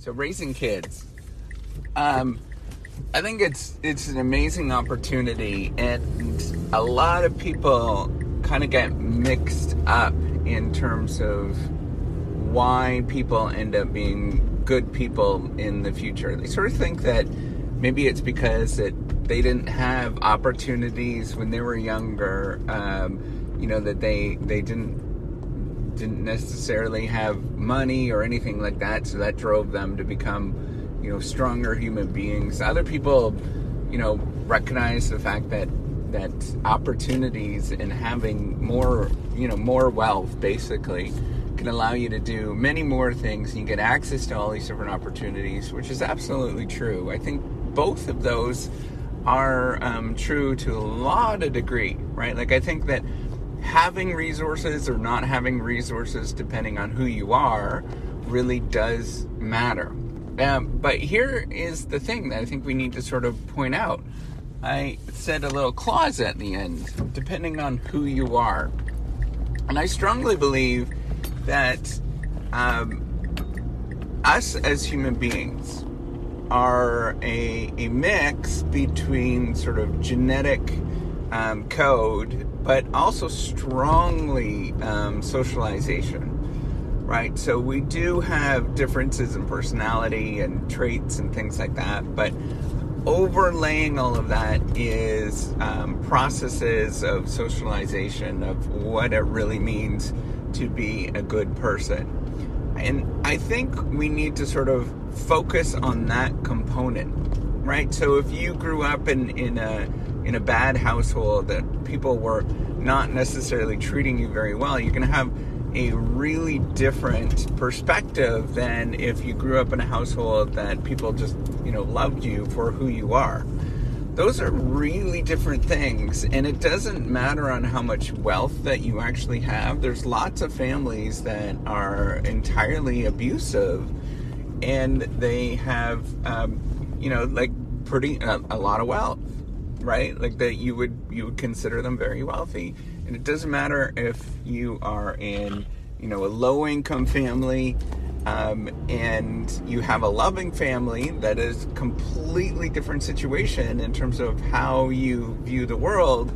So raising kids, um, I think it's it's an amazing opportunity, and a lot of people kind of get mixed up in terms of why people end up being good people in the future. They sort of think that maybe it's because that they didn't have opportunities when they were younger. Um, you know that they they didn't didn't necessarily have money or anything like that, so that drove them to become you know stronger human beings. Other people, you know, recognize the fact that that opportunities and having more you know more wealth basically can allow you to do many more things and you get access to all these different opportunities which is absolutely true i think both of those are um, true to a lot of degree right like i think that having resources or not having resources depending on who you are really does matter um, but here is the thing that I think we need to sort of point out. I said a little clause at the end, depending on who you are. And I strongly believe that um, us as human beings are a, a mix between sort of genetic um, code, but also strongly um, socialization right? So we do have differences in personality and traits and things like that, but overlaying all of that is um, processes of socialization of what it really means to be a good person. And I think we need to sort of focus on that component, right? So if you grew up in, in a in a bad household that people were not necessarily treating you very well, you're going to have a really different perspective than if you grew up in a household that people just, you know, loved you for who you are. Those are really different things, and it doesn't matter on how much wealth that you actually have. There's lots of families that are entirely abusive, and they have, um, you know, like pretty uh, a lot of wealth, right? Like that you would you would consider them very wealthy and it doesn't matter if you are in, you know, a low income family um, and you have a loving family that is completely different situation in terms of how you view the world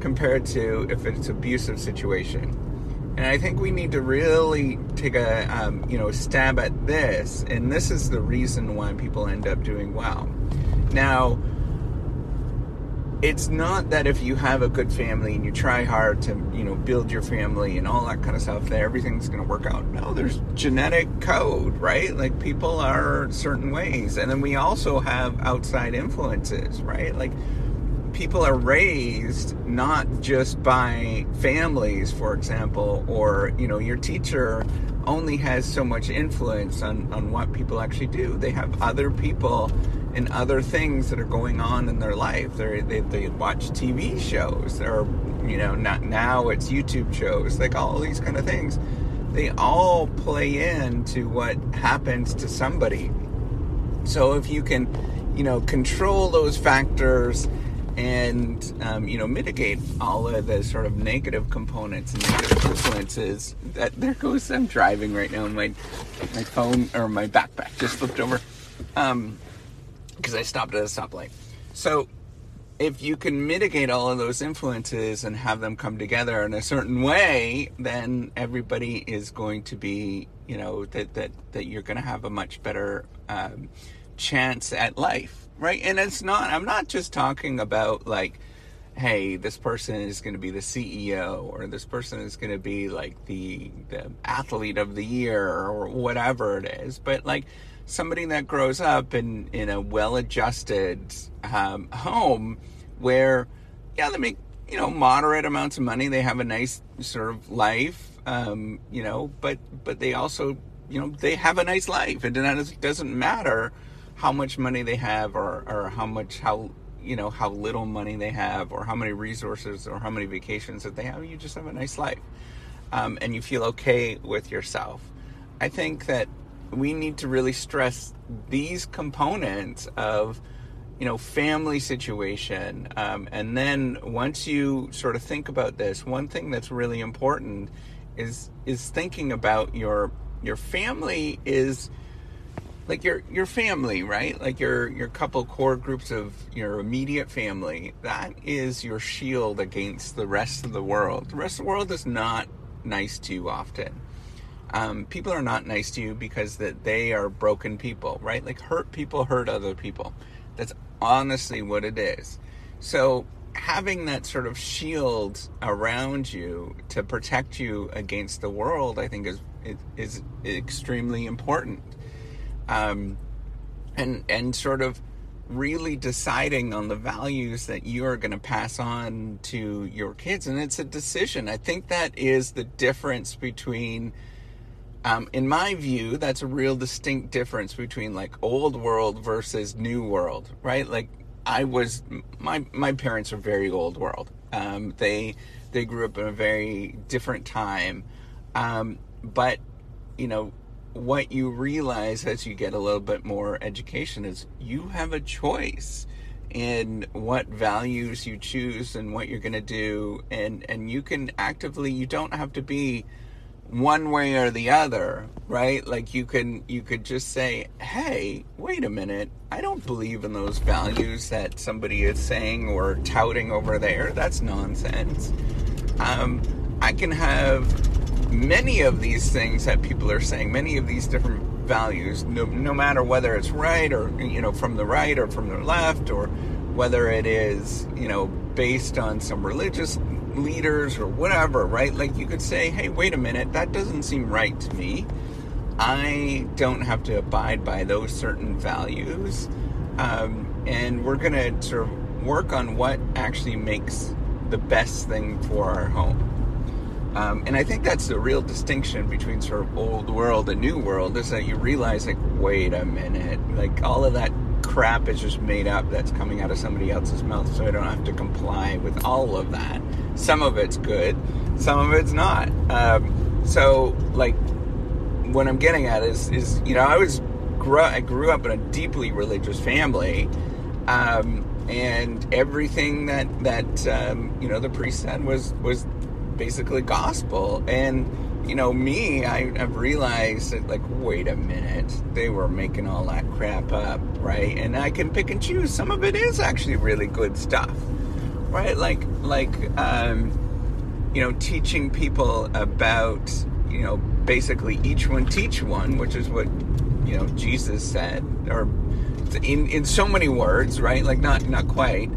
compared to if it's abusive situation. And I think we need to really take a um, you know stab at this, and this is the reason why people end up doing well. Now, it's not that if you have a good family and you try hard to you know build your family and all that kind of stuff that everything's going to work out. No there's genetic code right? Like people are certain ways. And then we also have outside influences right? Like people are raised not just by families for example or you know your teacher only has so much influence on on what people actually do. They have other people and other things that are going on in their life. They're, they they watch TV shows, or you know, not now it's YouTube shows, like all these kind of things. They all play into what happens to somebody. So if you can, you know, control those factors and um, you know mitigate all of the sort of negative components and negative influences. That there goes I'm driving right now. My my phone or my backpack just flipped over. Um, because I stopped at a stoplight. So if you can mitigate all of those influences and have them come together in a certain way, then everybody is going to be, you know, that that that you're going to have a much better um, chance at life, right? And it's not. I'm not just talking about like, hey, this person is going to be the CEO or this person is going to be like the the athlete of the year or whatever it is, but like somebody that grows up in in a well-adjusted um, home where yeah they make you know moderate amounts of money. They have a nice sort of life um, you know but but they also you know they have a nice life. And it doesn't matter how much money they have or or how much how you know how little money they have or how many resources or how many vacations that they have. You just have a nice life um, and you feel okay with yourself. I think that we need to really stress these components of you know family situation um, and then once you sort of think about this one thing that's really important is is thinking about your your family is like your your family, right? Like your your couple core groups of your immediate family. That is your shield against the rest of the world. The rest of the world is not nice to you often. Um, people are not nice to you because that they are broken people, right? Like hurt people hurt other people. That's honestly what it is. So having that sort of shield around you to protect you against the world, I think is is, is extremely important um, and and sort of really deciding on the values that you are going to pass on to your kids and it's a decision i think that is the difference between um, in my view that's a real distinct difference between like old world versus new world right? Like i was my my parents are very old world. Um, they they grew up in a very different time. Um, but you know what you realize as you get a little bit more education is you have a choice in what values you choose and what you're going to do. And and you can actively you don't have to be one way or the other right? Like you can you could just say hey wait a minute. I don't believe in those values that somebody is saying or touting over there. That's nonsense. Um, i can have many of these things that people are saying, many of these different values, no, no matter whether it's right or, you know, from the right or from the left, or whether it is, you know, based on some religious leaders or whatever, right? Like you could say, hey, wait a minute, that doesn't seem right to me. I don't have to abide by those certain values. Um, and we're going to sort of work on what actually makes the best thing for our home. Um, and I think that's the real distinction between sort of old world and new world is that you realize, like, wait a minute, like all of that crap is just made up that's coming out of somebody else's mouth, so I don't have to comply with all of that. Some of it's good, some of it's not. Um, so, like, what I'm getting at is, is you know, I was grew, I grew up in a deeply religious family. Um, and everything that that um, you know the priest said was was basically gospel. And, you know, me, I, have realized that, like, wait a minute, they were making all that crap up, right? And I can pick and choose. Some of it is actually really good stuff, right? Like, like, um, you know, teaching people about, you know, basically each one teach one, which is what, you know, Jesus said, or in, in so many words, right? Like, not, not quite,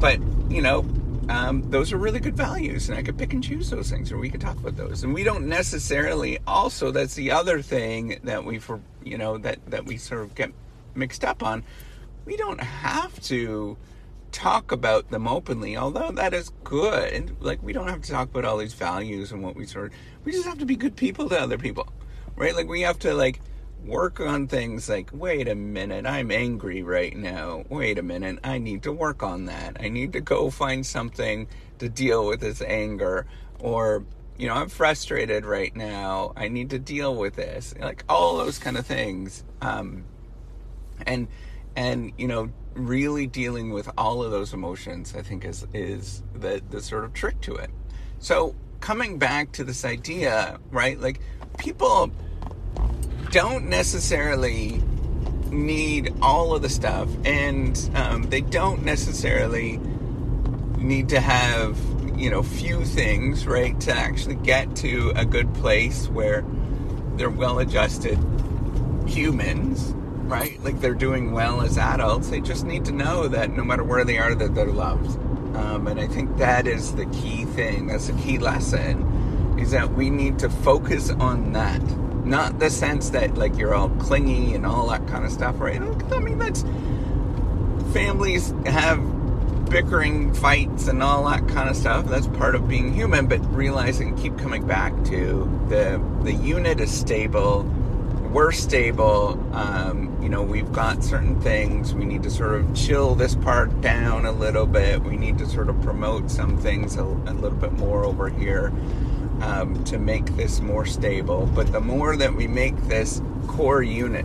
but, you know, um, those are really good values, and I could pick and choose those things, or we could talk about those. And we don't necessarily. Also, that's the other thing that we, for you know, that that we sort of get mixed up on. We don't have to talk about them openly, although that is good. Like we don't have to talk about all these values and what we sort. Of, we just have to be good people to other people, right? Like we have to like work on things like, wait a minute, I'm angry right now. Wait a minute, I need to work on that. I need to go find something to deal with this anger. Or, you know, I'm frustrated right now. I need to deal with this. Like all those kind of things. Um, and, and, you know, really dealing with all of those emotions, I think is, is the, the sort of trick to it. So coming back to this idea, right? Like people, don't necessarily need all of the stuff, and um, they don't necessarily need to have you know few things right to actually get to a good place where they're well-adjusted humans right? Like they're doing well as adults. They just need to know that no matter where they are that they're loved. Um, and i think that is the key thing. That's the key lesson is that we need to focus on that not the sense that like you're all clingy and all that kind of stuff, right? I mean, that's families have bickering fights and all that kind of stuff. That's part of being human, but realizing keep coming back to the the unit is stable. We're stable. Um, you know, we've got certain things. We need to sort of chill this part down a little bit. We need to sort of promote some things a, a little bit more over here um, to make this more stable. But the more that we make this core unit,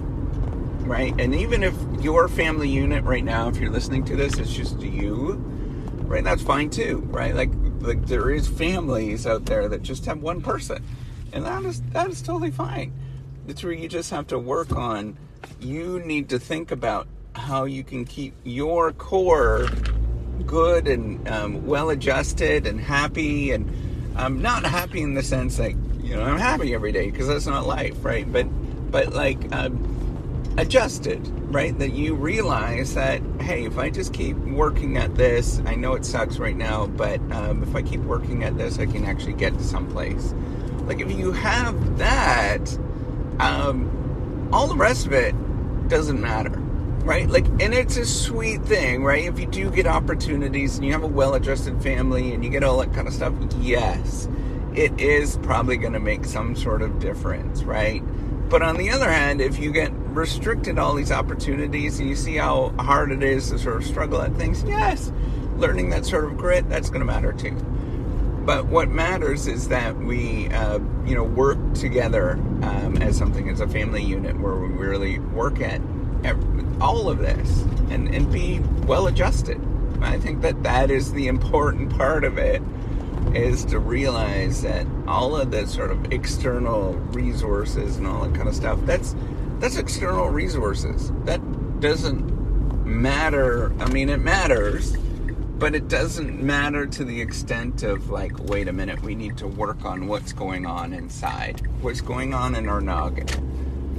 right? And even if your family unit right now, if you're listening to this, it's just you, right? That's fine too, right? Like, like there is families out there that just have one person, and that is that is totally fine. It's where you just have to work on you need to think about how you can keep your core good and um, well adjusted and happy and um, not happy in the sense like you know I'm happy every day because that's not life, right? But but like um, adjusted, right? That you realize that hey, if I just keep working at this, I know it sucks right now, but um, if I keep working at this, I can actually get to someplace. Like if you have that, um, all the rest of it doesn't matter right? Like, and it's a sweet thing, right? If you do get opportunities and you have a well adjusted family and you get all that kind of stuff, yes, it is probably going to make some sort of difference, right? But on the other hand, if you get restricted all these opportunities and you see how hard it is to sort of struggle at things, yes, learning that sort of grit, that's going to matter too. But what matters is that we, uh, you know, work together um, as something, as a family unit where we really work at all of this and, and be well adjusted. I think that that is the important part of it is to realize that all of the sort of external resources and all that kind of stuff that's that's external resources. That doesn't matter. I mean it matters but it doesn't matter to the extent of like wait a minute we need to work on what's going on inside what's going on in our noggin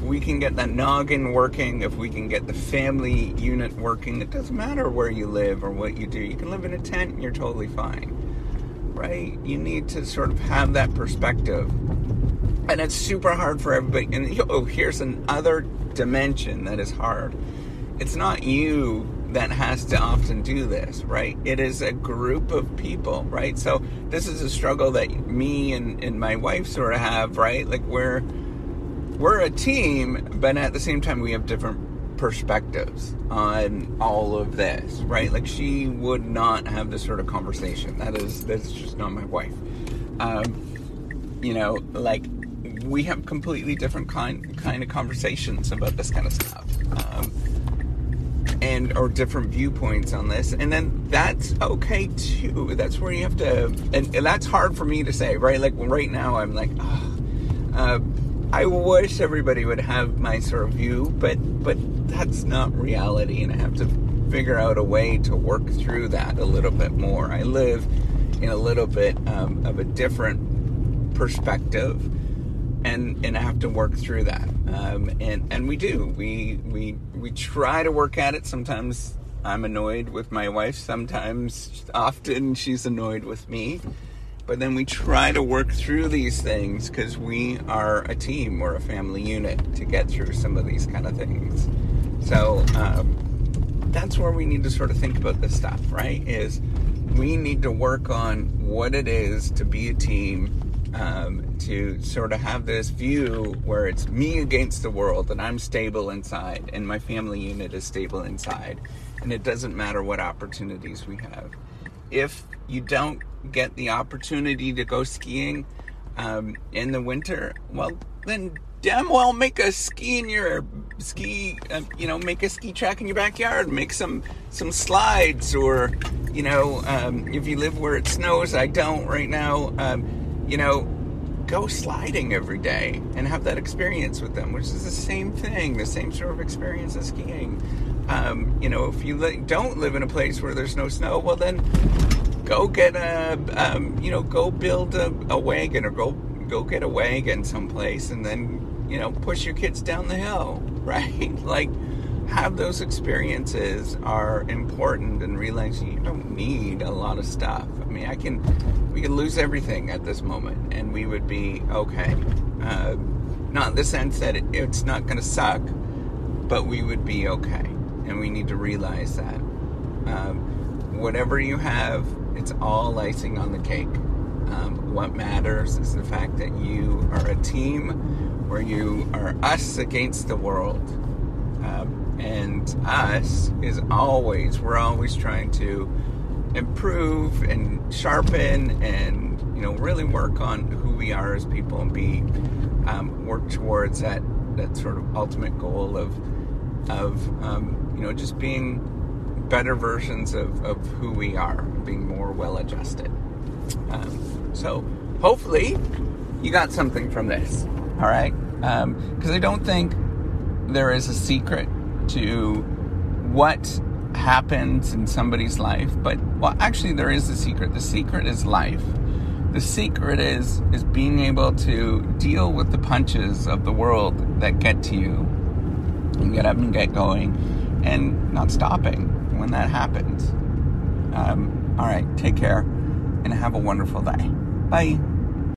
we can get that noggin working, if we can get the family unit working, it doesn't matter where you live or what you do. You can live in a tent and you're totally fine. Right? You need to sort of have that perspective. And it's super hard for everybody. And oh, here's another dimension that is hard. It's not you that has to often do this, right? It is a group of people, right? So this is a struggle that me and, and my wife sort of have, right? Like we're we're a team, but at the same time, we have different perspectives on all of this, right? Like she would not have this sort of conversation. That is that's just not my wife. Um, you know, like we have completely different kind kind of conversations about this kind of stuff. Um, and or different viewpoints on this and then that's okay too that's where you have to and, and that's hard for me to say right like right now i'm like uh, I wish everybody would have my sort of view, but but that's not reality, and I have to figure out a way to work through that a little bit more. I live in a little bit um, of a different perspective, and and I have to work through that. Um, and and we do. We we we try to work at it. Sometimes I'm annoyed with my wife. Sometimes, often, she's annoyed with me. But then we try to work through these things because we are a team, we're a family unit to get through some of these kind of things. So um, that's where we need to sort of think about this stuff, right? Is we need to work on what it is to be a team, um, to sort of have this view where it's me against the world and I'm stable inside and my family unit is stable inside. And it doesn't matter what opportunities we have. If you don't get the opportunity to go skiing um, in the winter, well, then damn well make a ski in your ski, uh, you know, make a ski track in your backyard, make some some slides, or you know, um, if you live where it snows, I don't right now, um, you know, go sliding every day and have that experience with them, which is the same thing, the same sort of experience as skiing. Um, you know, if you li- don't live in a place where there's no snow, well then go get a, um, you know, go build a, a wagon or go go get a wagon someplace and then, you know, push your kids down the hill, right? like, have those experiences are important and realize you don't need a lot of stuff. I mean, I can, we could lose everything at this moment and we would be okay. Uh, not in the sense that it, it's not going to suck, but we would be okay. And we need to realize that. Um, whatever you have, it's all icing on the cake. Um, what matters is the fact that you are a team where you are us against the world. Um, and us is always, we're always trying to improve and sharpen and, you know, really work on who we are as people and be, um, work towards that, that sort of ultimate goal of, of, um, you know, just being better versions of, of who we are, being more well adjusted. Um, so hopefully you got something from this, all right? Because um, I don't think, there is a secret to what happens in somebody's life, but well, actually, there is a secret. The secret is life. The secret is is being able to deal with the punches of the world that get to you, and get up and get going, and not stopping when that happens. Um, all right, take care, and have a wonderful day. Bye.